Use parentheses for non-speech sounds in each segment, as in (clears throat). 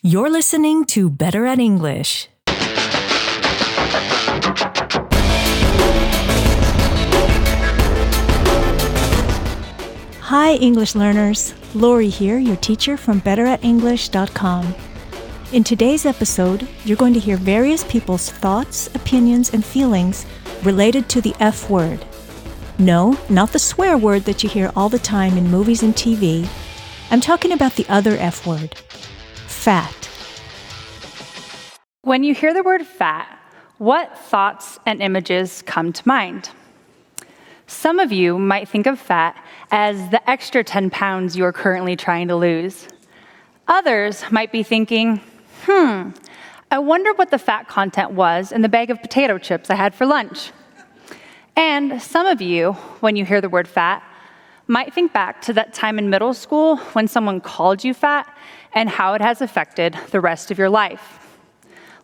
You're listening to Better at English. Hi, English learners. Lori here, your teacher from betteratenglish.com. In today's episode, you're going to hear various people's thoughts, opinions, and feelings related to the F word. No, not the swear word that you hear all the time in movies and TV. I'm talking about the other F word fat. When you hear the word fat, what thoughts and images come to mind? Some of you might think of fat as the extra 10 pounds you are currently trying to lose. Others might be thinking, hmm, I wonder what the fat content was in the bag of potato chips I had for lunch. And some of you, when you hear the word fat, might think back to that time in middle school when someone called you fat and how it has affected the rest of your life.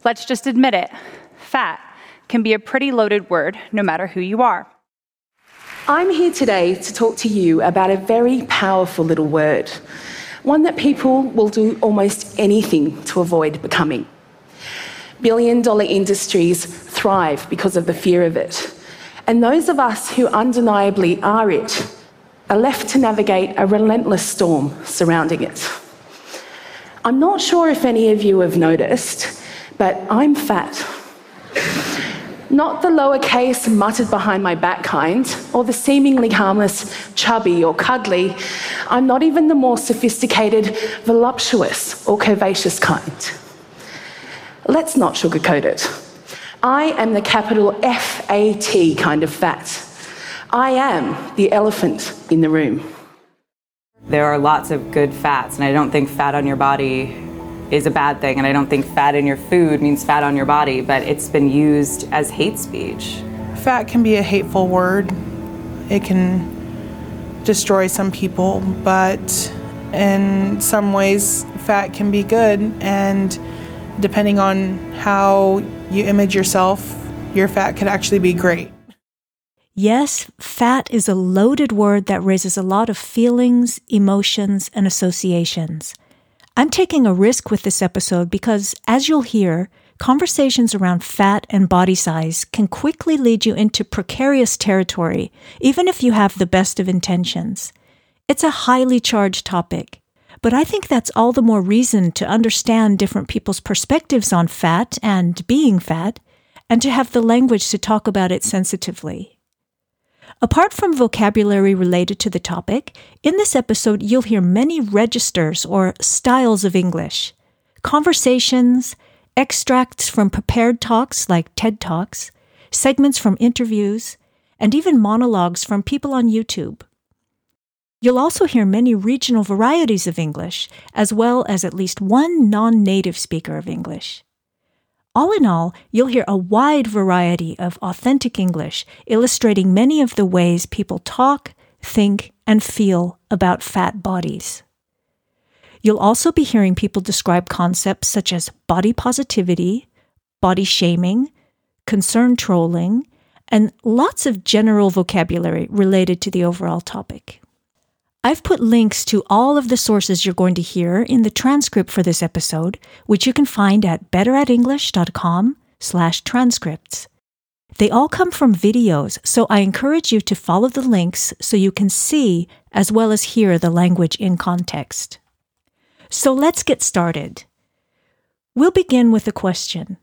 Let's just admit it fat can be a pretty loaded word no matter who you are. I'm here today to talk to you about a very powerful little word, one that people will do almost anything to avoid becoming. Billion dollar industries thrive because of the fear of it. And those of us who undeniably are it are left to navigate a relentless storm surrounding it. I'm not sure if any of you have noticed, but I'm fat. Not the lowercase muttered behind my back kind, or the seemingly harmless chubby or cuddly. I'm not even the more sophisticated voluptuous or curvaceous kind. Let's not sugarcoat it. I am the capital F A T kind of fat. I am the elephant in the room. There are lots of good fats, and I don't think fat on your body is a bad thing, and I don't think fat in your food means fat on your body, but it's been used as hate speech. Fat can be a hateful word. It can destroy some people, but in some ways, fat can be good, and depending on how you image yourself, your fat could actually be great. Yes, fat is a loaded word that raises a lot of feelings, emotions, and associations. I'm taking a risk with this episode because, as you'll hear, conversations around fat and body size can quickly lead you into precarious territory, even if you have the best of intentions. It's a highly charged topic, but I think that's all the more reason to understand different people's perspectives on fat and being fat, and to have the language to talk about it sensitively. Apart from vocabulary related to the topic, in this episode you'll hear many registers or styles of English, conversations, extracts from prepared talks like TED Talks, segments from interviews, and even monologues from people on YouTube. You'll also hear many regional varieties of English, as well as at least one non native speaker of English. All in all, you'll hear a wide variety of authentic English illustrating many of the ways people talk, think, and feel about fat bodies. You'll also be hearing people describe concepts such as body positivity, body shaming, concern trolling, and lots of general vocabulary related to the overall topic. I've put links to all of the sources you're going to hear in the transcript for this episode, which you can find at betteratenglish.com slash transcripts. They all come from videos, so I encourage you to follow the links so you can see as well as hear the language in context. So let's get started. We'll begin with a question.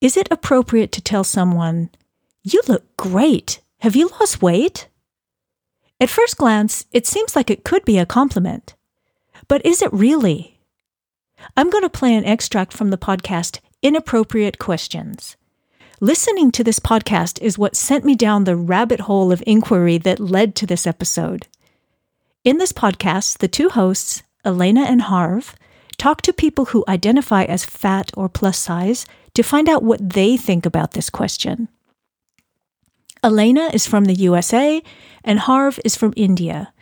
Is it appropriate to tell someone, You look great. Have you lost weight? At first glance, it seems like it could be a compliment. But is it really? I'm going to play an extract from the podcast Inappropriate Questions. Listening to this podcast is what sent me down the rabbit hole of inquiry that led to this episode. In this podcast, the two hosts, Elena and Harv, talk to people who identify as fat or plus size to find out what they think about this question. Elena is from the USA and Harv is from India.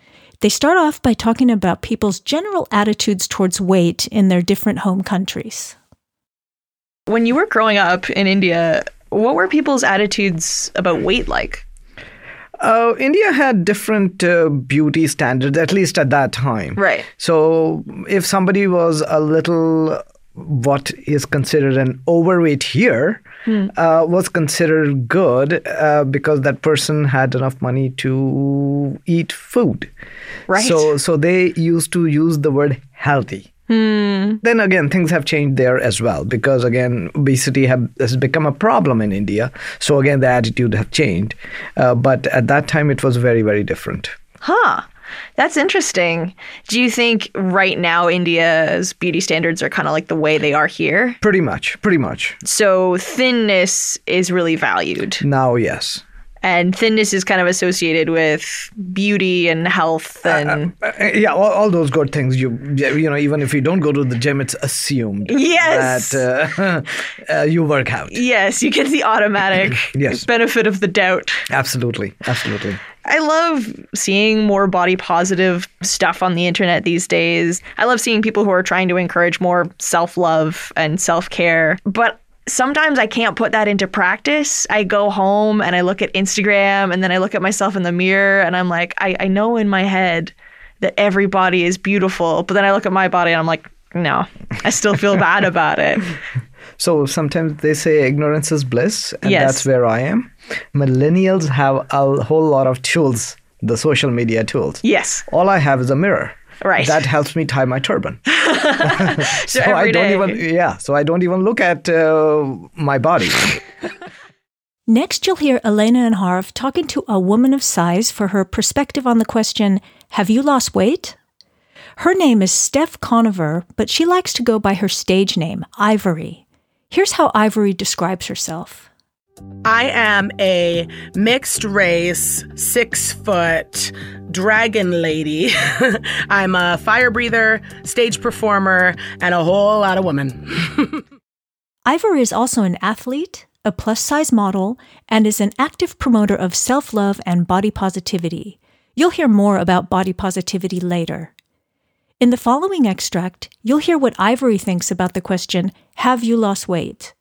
They start off by talking about people's general attitudes towards weight in their different home countries. When you were growing up in India, what were people's attitudes about weight like? Uh, India had different uh, beauty standards, at least at that time. Right. So if somebody was a little what is considered an overweight here uh, was considered good uh, because that person had enough money to eat food. Right. So, so they used to use the word healthy. Then again, things have changed there as well because again, obesity have, has become a problem in India. So again, the attitude have changed. Uh, but at that time, it was very, very different. Huh. That's interesting. Do you think right now India's beauty standards are kind of like the way they are here? Pretty much, pretty much. So thinness is really valued. Now, yes. And thinness is kind of associated with beauty and health and Uh, yeah, all, all those good things. You you know, even if you don't go to the gym, it's assumed Yes. that uh, (laughs) uh, you work out. yes, you get the automatic (clears throat) Yes. benefit of the doubt. Absolutely, absolutely. I love seeing more body positive stuff on the internet these days. I love seeing people who are trying to encourage more self love and self care. But sometimes I can't put that into practice. I go home and I look at Instagram and then I look at myself in the mirror and I'm like, I, I know in my head that every body is beautiful. But then I look at my body and I'm like, no, I still feel (laughs) bad about it. So sometimes they say ignorance is bliss, and Yes. that's where I am. Millennials have a whole lot of tools, the social media tools. Yes. All I have is a mirror. Right. That helps me tie my turban. (laughs) (laughs) So, so I don't even yeah. So I don't even look at uh, my body. (laughs) Next, you'll hear Elena and Harv talking to a woman of size for her perspective on the question Have you lost weight? Her name is Steph Conover, but she likes to go by her stage name, Ivory. Here's how Ivory describes herself. I am a mixed race, six foot dragon lady. (laughs) I'm a fire breather, stage performer, and a whole lot of women. (laughs) Ivory is also an athlete, a plus size model, and is an active promoter of self love and body positivity. You'll hear more about body positivity later. In the following extract, you'll hear what Ivory thinks about the question Have you lost weight?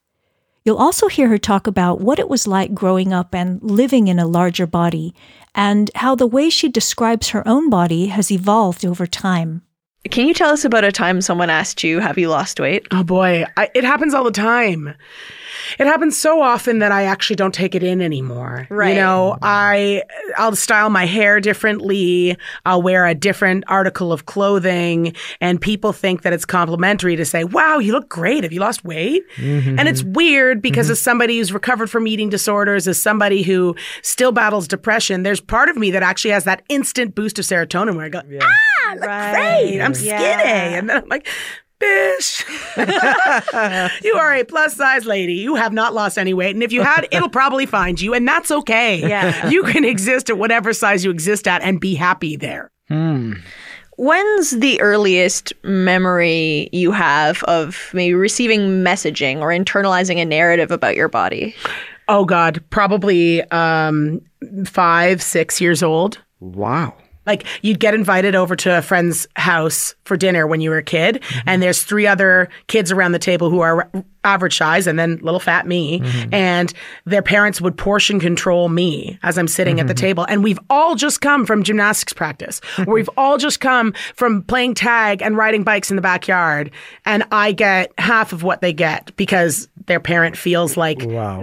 You'll also hear her talk about what it was like growing up and living in a larger body, and how the way she describes her own body has evolved over time. Can you tell us about a time someone asked you, Have you lost weight? Oh boy, I, it happens all the time. It happens so often that I actually don't take it in anymore. Right. You know, I I'll style my hair differently. I'll wear a different article of clothing, and people think that it's complimentary to say, "Wow, you look great. Have you lost weight?" And it's weird because as somebody who's recovered from eating disorders, as somebody who still battles depression, there's part of me that actually has that instant boost of serotonin where I go, "Ah, I look great. I'm skinny," and then I'm like. Bish, (laughs) you are a plus size lady. You have not lost any weight. And if you had, (laughs) it'll probably find you, and that's okay. Yeah. You can exist at whatever size you exist at and be happy there. When's the earliest memory you have of maybe receiving messaging or internalizing a narrative about your body? Oh, God, probably um, five, six years old. wow. Like you'd get invited over to a friend's house for dinner when you were a kid, mm-hmm. and there's three other kids around the table who are average size, and then little fat me, mm-hmm. and their parents would portion control me as I'm sitting at the mm-hmm. table. And we've all just come from gymnastics practice, or (laughs) we've all just come from playing tag and riding bikes in the backyard, and I get half of what they get because their parent feels like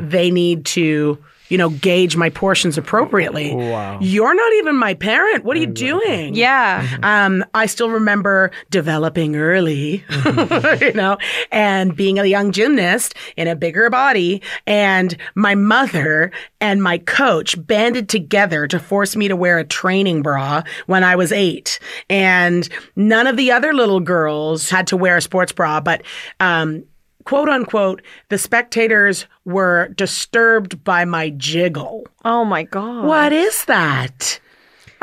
they need to you know, gauge my portions appropriately. Wow. You're not even my parent. What are you doing? Yeah. Um, I still remember developing early, (laughs) you know, and being a young gymnast in a bigger body. And my mother and my coach banded together to force me to wear a training bra when I was eight. And none of the other little girls had to wear a sports bra, but, um, quote unquote, the spectators were disturbed by my jiggle. Oh my God. What is that?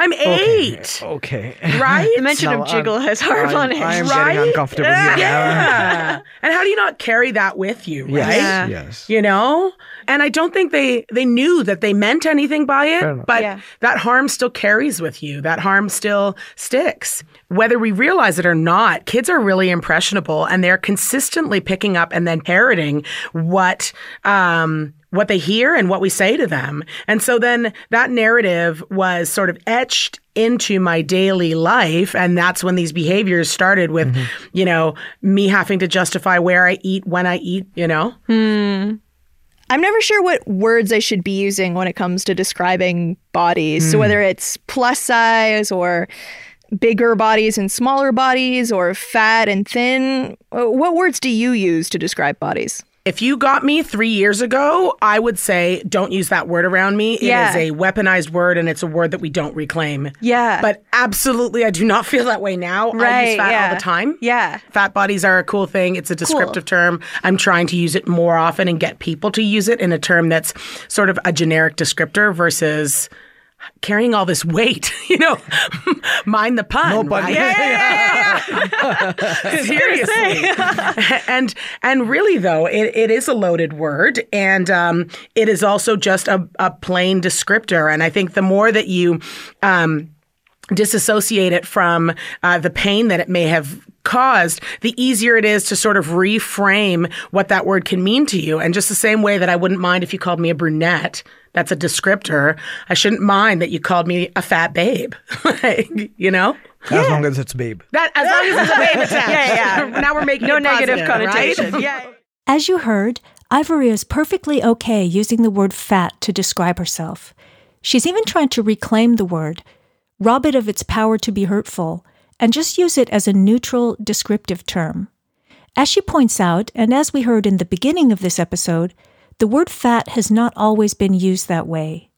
I'm eight. Okay. Right? The mention Now of jiggle um, I'm- has Harv on I'm, I'm edge. Right? getting uncomfortable here. Yeah. and how do you not carry that with you, right? Yes. Yeah. Yes. You know? And I don't think they they knew that they meant anything by it, but Yeah. that harm still carries with you. That harm still sticks. Whether we realize it or not, kids are really impressionable and they're consistently picking up and then parroting what um what they hear and what we say to them. And so then that narrative was sort of etched into my daily life. And that's when these behaviors started with, mm-hmm. you know, me having to justify where I eat, when I eat, you know? Hmm. I'm never sure what words I should be using when it comes to describing bodies. So hmm. whether it's plus size or bigger bodies and smaller bodies or fat and thin, uh, what words do you use to describe bodies? If you got me three years ago, I would say don't use that word around me. It is Yeah. a weaponized word and it's a word that we don't reclaim. Yeah. But absolutely, I do not feel that way now. I use fat all the time. Yeah. Fat bodies are a cool thing. It's a descriptive term. I'm trying to use it more often and get people to use it in a term that's sort of a generic descriptor versus carrying all this weight. (laughs) You know, (laughs) mind the pun. No pun. right? Yeah, yeah, yeah. (laughs) Seriously. and and really though, it, it is a loaded word, and um, it is also just a, a plain descriptor. And I think the more that you um, disassociate it from uh, the pain that it may have caused, the easier it is to sort of reframe what that word can mean to you. And just the same way that I wouldn't mind if you called me a brunette, that's a descriptor. I shouldn't mind that you called me a fat babe. (laughs) you know? As long as it's babe. That as long as it's a babe (laughs) attached. Yeah, yeah. (laughs) now we're making No it negative positive, right? connotation. Yeah. As you heard, Ivory is perfectly okay using the word fat to describe herself. She's even trying to reclaim the word, rob it of its power to be hurtful, and just use it as a neutral, descriptive term. As she points out, and as we heard in the beginning of this episode, the word fat has not always been used that way.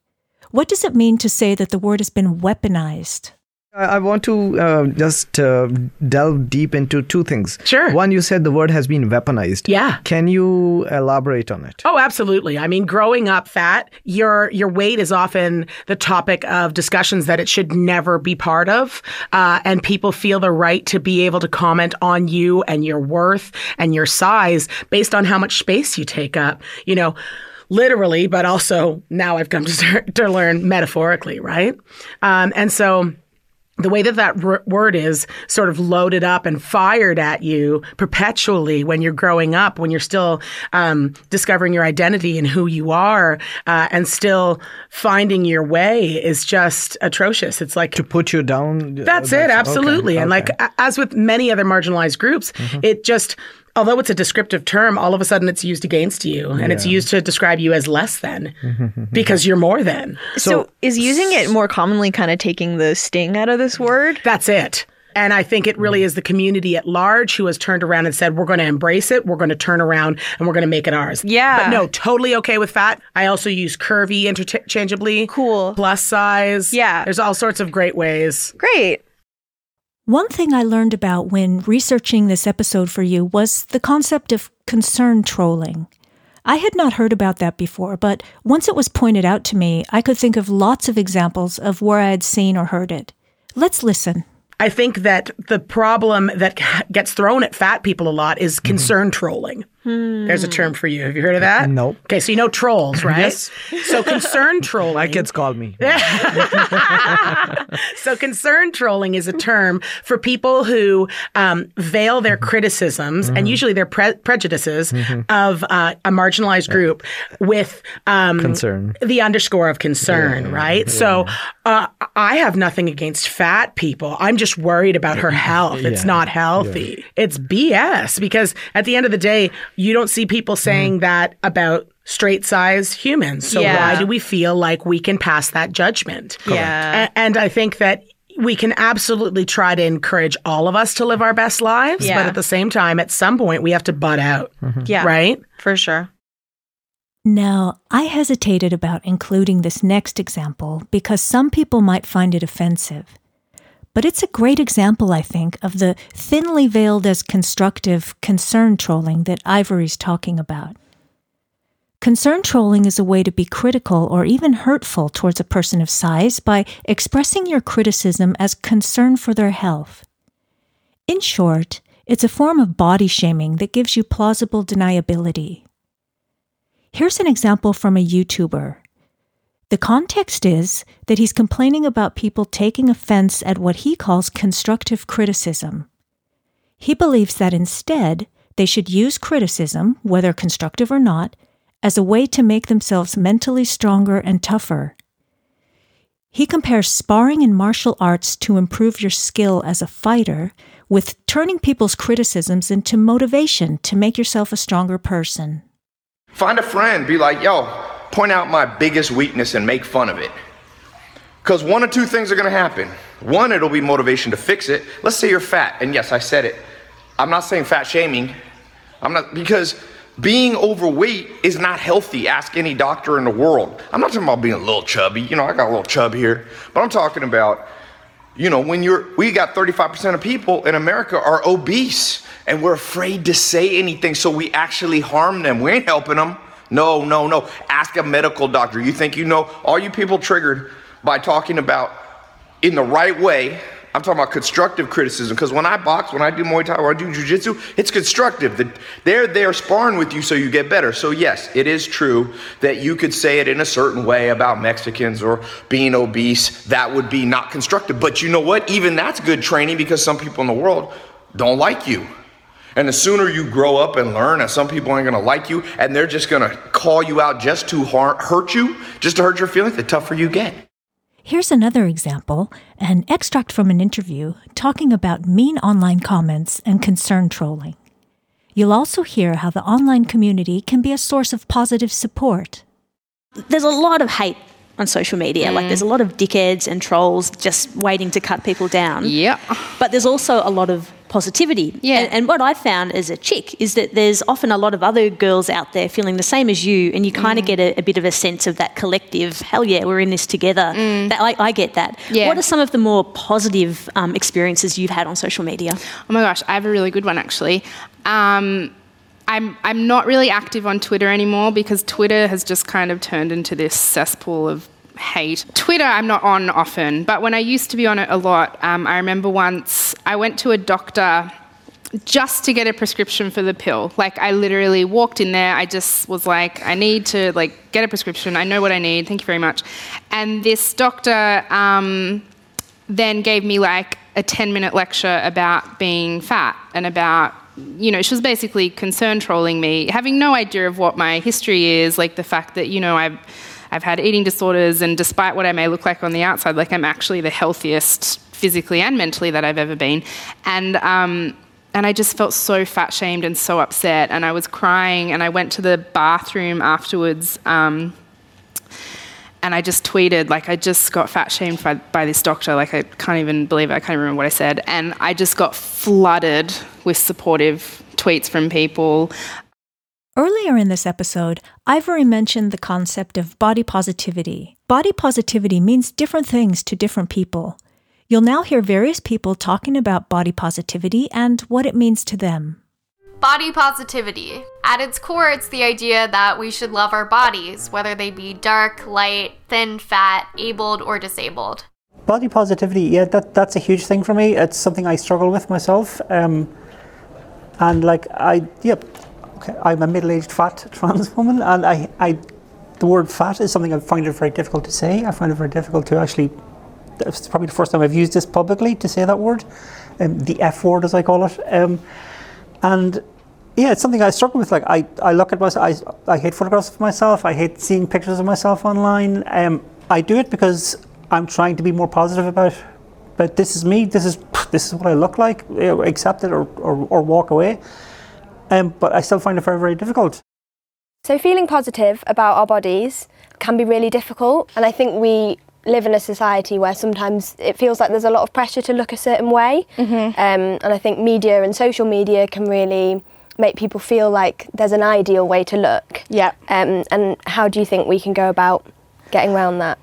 What does it mean to say that the word has been weaponized? I want to uh, just uh, delve deep into two things. Sure. One, you said the word has been weaponized. Yeah. Can you elaborate on it? Oh, absolutely. I mean, growing up fat, your your weight is often the topic of discussions that it should never be part of, uh, and people feel the right to be able to comment on you and your worth and your size based on how much space you take up. You know. Literally, but also now I've come to, (laughs) to learn metaphorically, right? Um, and so the way that that r- word is sort of loaded up and fired at you perpetually when you're growing up, when you're still um, discovering your identity and who you are, uh, and still finding your way is just atrocious. It's like To put you down? uh, that's it, okay, absolutely. And like. Mm-hmm. as with many other marginalized groups, it just although it's a descriptive term, all of a sudden it's used against you and it's used to describe you as less than (laughs) because you're more than. So, is using it more commonly kind of taking the sting out of this word? That's it. And I think it really mm. is the community at large who has turned around and said, we're going to embrace it. We're going to turn around and we're going to make it ours. Yeah. But no, totally okay with fat. I also use curvy interchangeably. Cool. Plus size. Yeah. There's all sorts of great ways. Great. One thing I learned about when researching this episode for you was the concept of concern trolling. I had not heard about that before, but once it was pointed out to me, I could think of lots of examples of where I had seen or heard it. Let's listen. I think that the problem that (laughs) gets thrown at fat people a lot is mm-hmm. concern trolling. There's a term for you. Have you heard of that? No. Okay, so you know trolls, (laughs) right? Yes. So concern (laughs) trolling. My kids call me. (laughs) so concern trolling is a term for people who um, veil their criticisms and usually their pre- prejudices of uh, a marginalized group with um, Concern. the underscore of concern, right? So uh, I have nothing against fat people. I'm just worried about her health. It's not healthy. It's BS because at the end of the day, you don't see people mm-hmm. saying that about straight size humans. So Yeah. why do we feel like we can pass that judgment? Yeah. A- and I think that we can absolutely try to encourage all of us to live our best lives, Yeah. but at the same time, at some point, we have to butt out, mm-hmm. Yeah. right? For sure. Now, I hesitated about including this next example because some people might find it offensive. But it's a great example, I think, of the thinly veiled as constructive concern trolling that Ivory's talking about. Concern trolling is a way to be critical or even hurtful towards a person of size by expressing your criticism as concern for their health. In short, it's a form of body shaming that gives you plausible deniability. Here's an example from a YouTuber. The context is that he's complaining about people taking offense at what he calls constructive criticism. He believes that instead, they should use criticism, whether constructive or not, as a way to make themselves mentally stronger and tougher. He compares sparring in martial arts to improve your skill as a fighter with turning people's criticisms into motivation to make yourself a stronger person. Find a friend, be like, yo, point out my biggest weakness and make fun of it. Because one or two things are gonna happen. One, it'll be motivation to fix it. Let's say you're fat, and yes, I said it. I'm not saying fat shaming. I'm not, because being overweight is not healthy. Ask any doctor in the world. I'm not talking about being a little chubby. You know, I got a little chub here. But I'm talking about, you know, when you're, we got 35% of people in America are obese and we're afraid to say anything, so we actually harm them. We ain't helping them. No, no, no. Ask a medical doctor. You think you know? All you people triggered by talking about in the right way I'm talking about constructive criticism because when I box, when I do Muay Thai, when I do Jiu Jitsu, it's constructive. They're there sparring with you so you get better. So, yes, it is true that you could say it in a certain way about Mexicans or being obese. That would be not constructive. But you know what? Even that's good training because some people in the world don't like you. And the sooner you grow up and learn that some people ain't gonna like you and they're just gonna call you out just to hurt you, just to hurt your feelings, the tougher you get. Here's another example an extract from an interview talking about mean online comments and concern trolling. You'll also hear how the online community can be a source of positive support. There's a lot of hate on social media. Mm. Like there's a lot of dickheads and trolls just waiting to cut people down. Yeah. But there's also a lot of positivity. Yeah. And, and, what I found as a chick is that there's often a lot of other girls out there feeling the same as you, and you kind of mm. get a, a, bit of a sense of that collective. Hell yeah, we're in this together. Mm. That, I, I, get that. Yeah. What are some of the more positive um, experiences you've had on social media? Oh my gosh, I have a really good one actually. Um, I'm I'm not really active on Twitter anymore because Twitter has just kind of turned into this cesspool of hate. Twitter, I'm not on often, but when I used to be on it a lot, um, I remember once I went to a doctor just to get a prescription for the pill. Like I literally walked in there. I just was like, I need to like get a prescription. I know what I need. Thank you very much. And this doctor um, then gave me like a 10 minute lecture about being fat and about you know, she was basically concern trolling me, having no idea of what my history is, like the fact that, you know, I've I've had eating disorders, and despite what I may look like on the outside, like I'm actually the healthiest physically and mentally that I've ever been. And um, and I just felt so fat shamed and so upset, and I was crying, and I went to the bathroom afterwards. Um, and I just tweeted, like, I just got fat shamed by, by this doctor. Like, I can't even believe it. I can't remember what I said. And I just got flooded with supportive tweets from people. Earlier in this episode, Ivory mentioned the concept of body positivity. Body positivity means different things to different people. You'll now hear various people talking about body positivity and what it means to them. Body positivity. At its core, it's the idea that we should love our bodies, whether they be dark, light, thin, fat, abled, or disabled. Body positivity, yeah, that, that's a huge thing for me. It's something I struggle with myself. Um, and like, I, yep, okay, I'm a middle-aged fat trans woman, and I, I, the word fat is something I find it very difficult to say. I find it very difficult to actually. It's probably the first time I've used this publicly to say that word, um, the F word as I call it, um, and yeah, it's something I struggle with. Like I, I look at myself. I, I hate photographs of myself. I hate seeing pictures of myself online. Um, I do it because I'm trying to be more positive about. But this is me. This is this is what I look like. Accept it or, or, or walk away um, but I still find it very, very difficult. So, feeling positive about our bodies can be really difficult, and I think we live in a society where sometimes it feels like there's a lot of pressure to look a certain way, mm-hmm. um, and I think media and social media can really make people feel like there's an ideal way to look. Yeah. Um, and how do you think we can go about getting around that?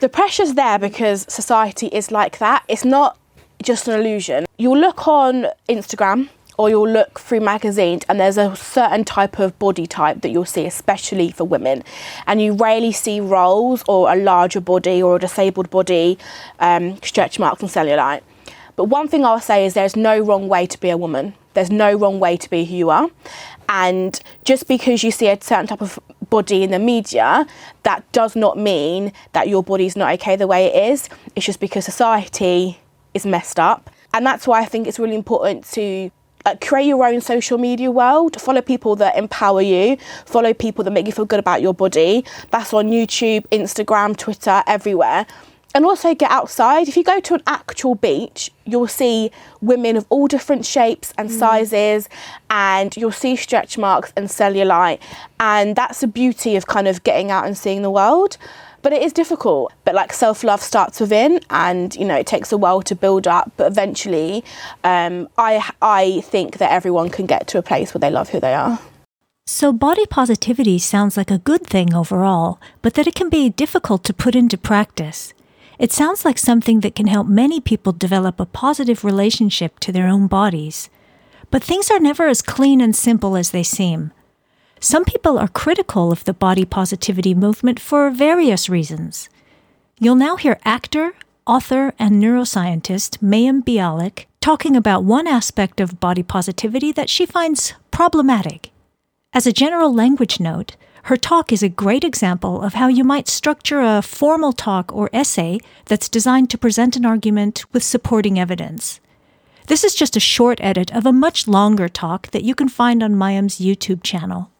The pressure's there because society is like that. It's not just an illusion. You'll look on Instagram or you'll look through magazines and there's a certain type of body type that you'll see, especially for women. And you rarely see rolls or a larger body or a disabled body, um, stretch marks and cellulite. But one thing I'll say is there's no wrong way to be a woman. There's no wrong way to be who you are. And just because you see a certain type of body in the media, that does not mean that your body's not okay the way it is. It's just because society is messed up. And that's why I think it's really important to uh, create your own social media world. Follow people that empower you. Follow people that make you feel good about your body. That's on YouTube, Instagram, Twitter, everywhere. And also get outside. If you go to an actual beach, you'll see women of all different shapes and sizes, and you'll see stretch marks and cellulite. And that's the beauty of kind of getting out and seeing the world. But it is difficult. But like self love starts within, and you know it takes a while to build up. But eventually, um, I I think that everyone can get to a place where they love who they are. So, body positivity sounds like a good thing overall, but that it can be difficult to put into practice. It sounds like something that can help many people develop a positive relationship to their own bodies. But things are never as clean and simple as they seem. Some people are critical of the body positivity movement for various reasons. You'll now hear actor, author, and neuroscientist Mayim Bialik talking about one aspect of body positivity that she finds problematic. As a general language note, her talk is a great example of how you might structure a formal talk or essay that's designed to present an argument with supporting evidence. This is just a short edit of a much longer talk that you can find on Mayim's YouTube channel.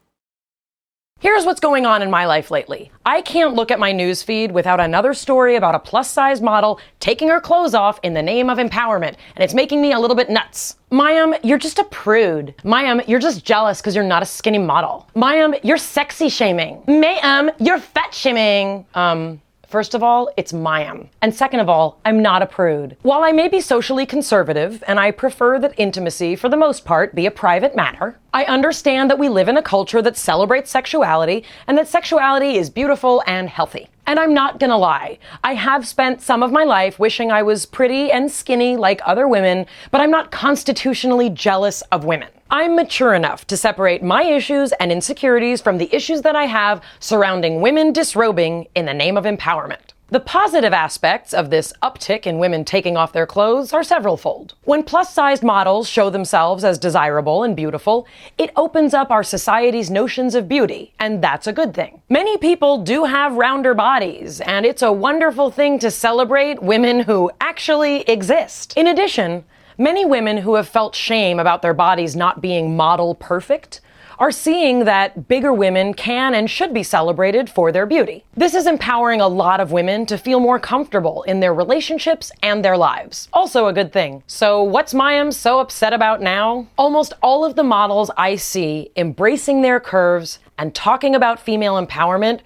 Here's what's going on in my life lately. I can't look at my news feed without another story about a plus size model taking her clothes off in the name of empowerment, and it's making me a little bit nuts. Mayim, you're just a prude. Mayim, you're just jealous because you're not a skinny model. Mayim, you're sexy shaming. Mayim, you're fat shaming. Um, First of all, it's Mayim. And second of all, I'm not a prude. While I may be socially conservative and I prefer that intimacy, for the most part, be a private matter, I understand that we live in a culture that celebrates sexuality and that sexuality is beautiful and healthy. And I'm not gonna lie, I have spent some of my life wishing I was pretty and skinny like other women, but I'm not constitutionally jealous of women. I'm mature enough to separate my issues and insecurities from the issues that I have surrounding women disrobing in the name of empowerment. The positive aspects of this uptick in women taking off their clothes are severalfold. When plus sized models show themselves as desirable and beautiful, it opens up our society's notions of beauty, and that's a good thing. Many people do have rounder bodies, and it's a wonderful thing to celebrate women who actually exist. In addition, Many women who have felt shame about their bodies not being model perfect are seeing that bigger women can and should be celebrated for their beauty. This is empowering a lot of women to feel more comfortable in their relationships and their lives. Also a good thing. So what's Mayim so upset about now? Almost all of the models I see embracing their curves and talking about female empowerment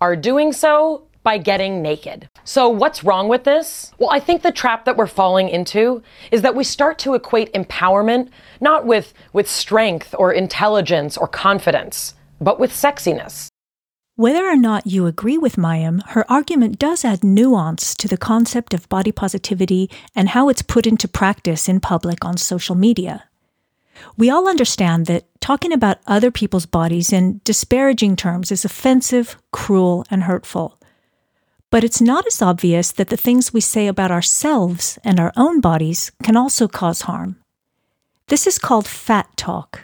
are doing so by getting naked. So, what's wrong with this? Well, I think the trap that we're falling into is that we start to equate empowerment not with, with strength or intelligence or confidence, but with sexiness. Whether or not you agree with Mayim, her argument does add nuance to the concept of body positivity and how it's put into practice in public on social media. We all understand that talking about other people's bodies in disparaging terms is offensive, cruel, and hurtful. But it's not as obvious that the things we say about ourselves and our own bodies can also cause harm. This is called fat talk.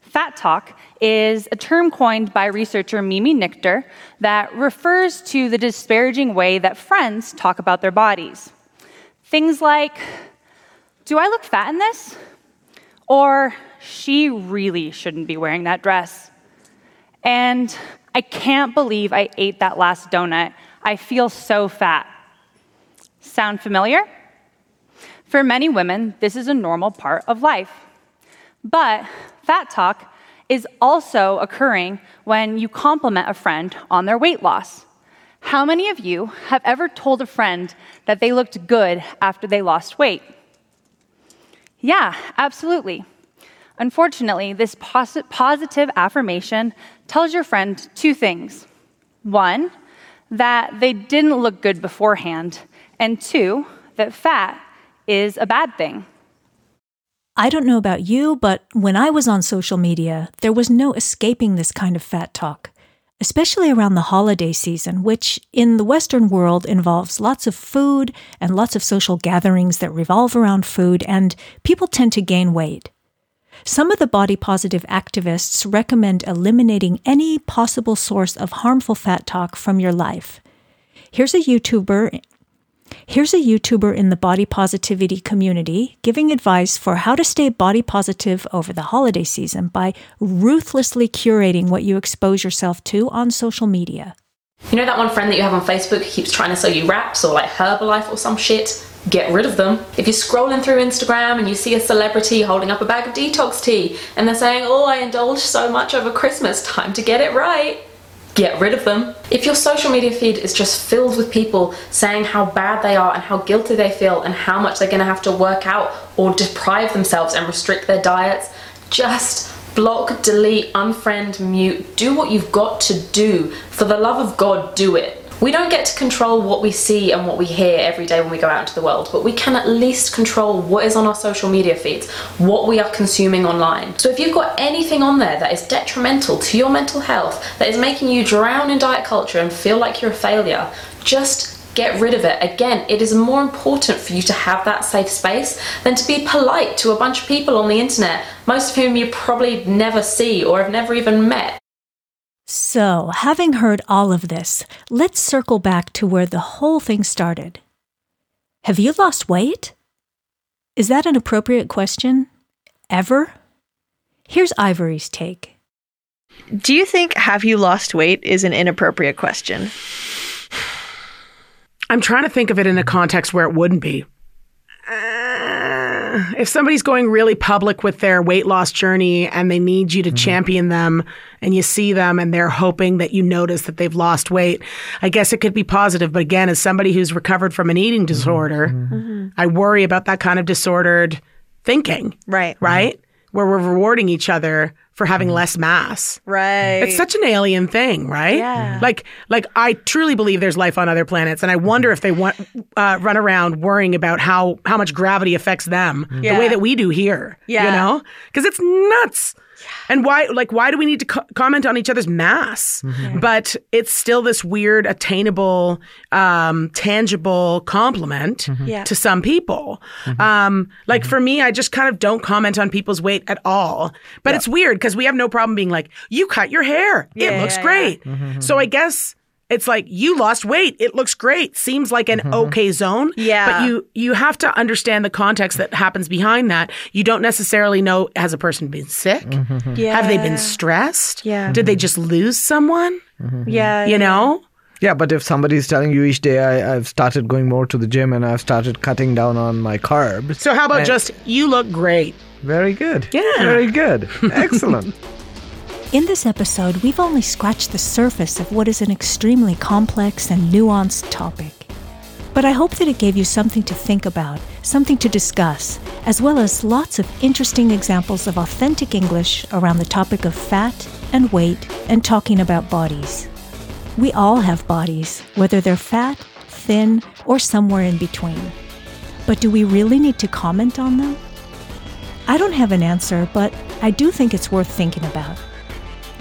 Fat talk is a term coined by researcher Mimi Nichter that refers to the disparaging way that friends talk about their bodies. Things like, Do I look fat in this? Or, She really shouldn't be wearing that dress. And I can't believe I ate that last donut. I feel so fat. Sound familiar? For many women, this is a normal part of life. But fat talk is also occurring when you compliment a friend on their weight loss. How many of you have ever told a friend that they looked good after they lost weight? Yeah, absolutely. Unfortunately, this pos- positive affirmation tells your friend two things. One, that they didn't look good beforehand, and two, that fat is a bad thing. I don't know about you, but when I was on social media, there was no escaping this kind of fat talk, especially around the holiday season, which in the Western world involves lots of food and lots of social gatherings that revolve around food, and people tend to gain weight. Some of the body positive activists recommend eliminating any possible source of harmful fat talk from your life. Here's a YouTuber Here's a YouTuber in the body positivity community giving advice for how to stay body positive over the holiday season by ruthlessly curating what you expose yourself to on social media. You know that one friend that you have on Facebook who keeps trying to sell you wraps or like Herbalife or some shit? Get rid of them. If you're scrolling through Instagram and you see a celebrity holding up a bag of detox tea and they're saying, Oh, I indulged so much over Christmas, time to get it right get rid of them. If your social media feed is just filled with people saying how bad they are and how guilty they feel and how much they're going to have to work out or deprive themselves and restrict their diets, just block, delete, unfriend, mute. Do what you've got to do. For the love of God, do it. We don't get to control what we see and what we hear every day when we go out into the world, but we can at least control what is on our social media feeds, what we are consuming online. So if you've got anything on there that is detrimental to your mental health, that is making you drown in diet culture and feel like you're a failure, just get rid of it. Again, it is more important for you to have that safe space than to be polite to a bunch of people on the internet, most of whom you probably never see or have never even met. So, having heard all of this, let's circle back to where the whole thing started. Have you lost weight? Is that an appropriate question? Ever? Here's Ivory's take. Do you think have you lost weight is an inappropriate question? I'm trying to think of it in a context where it wouldn't be. if somebody's going really public with their weight loss journey and they need you to mm-hmm. champion them and you see them and they're hoping that you notice that they've lost weight, I guess it could be positive. But again, as somebody who's recovered from an eating disorder, mm-hmm. mm-hmm. I worry about that kind of disordered thinking. Right. Right? Mm-hmm. Where we're rewarding each other for having mm. less mass. Right. It's such an alien thing, right? Yeah. Like, like I truly believe there's life on other planets, and I wonder if they want uh, run around worrying about how how much gravity affects them yeah. the way that we do here. Yeah. You know, because it's nuts. And why, like, why do we need to co- comment on each other's mass? Mm-hmm. But it's still this weird, attainable, um, tangible compliment mm-hmm. yeah. to some people. Mm-hmm. Um, like for me, I just kind of don't comment on people's weight at all. But it's weird because we have no problem being like, you cut your hair. Yeah, it looks yeah, great. Mm-hmm. So I guess it's like you lost weight. It looks great. Seems like an mm-hmm. okay zone. Yeah. But you you have to understand the context that happens behind that. You don't necessarily know has a person been sick? Mm-hmm. Yeah. Have they been stressed? Yeah. Did they just lose someone? Mm-hmm. Yeah. You know? Yeah, but if somebody is telling you each day I, have started going more to the gym and I've started cutting down on my carbs. So how about just you look great? Very good. Yeah. Very good. (laughs) Excellent. In this episode, we've only scratched the surface of what is an extremely complex and nuanced topic. But I hope that it gave you something to think about, something to discuss, as well as lots of interesting examples of authentic English around the topic of fat and weight and talking about bodies. We all have bodies, whether they're fat, thin, or somewhere in between. But do we really need to comment on them? I don't have an answer, but I do think it's worth thinking about.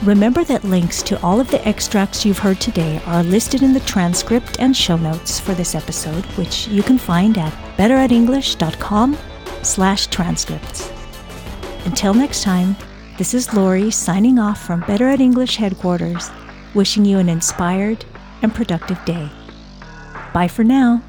Remember that links to all of the extracts you've heard today are listed in the transcript and show notes for this episode, which you can find at betteratenglish.com slash transcripts. Until next time, this is Lori signing off from Better at English headquarters, wishing you an inspired and productive day. Bye for now.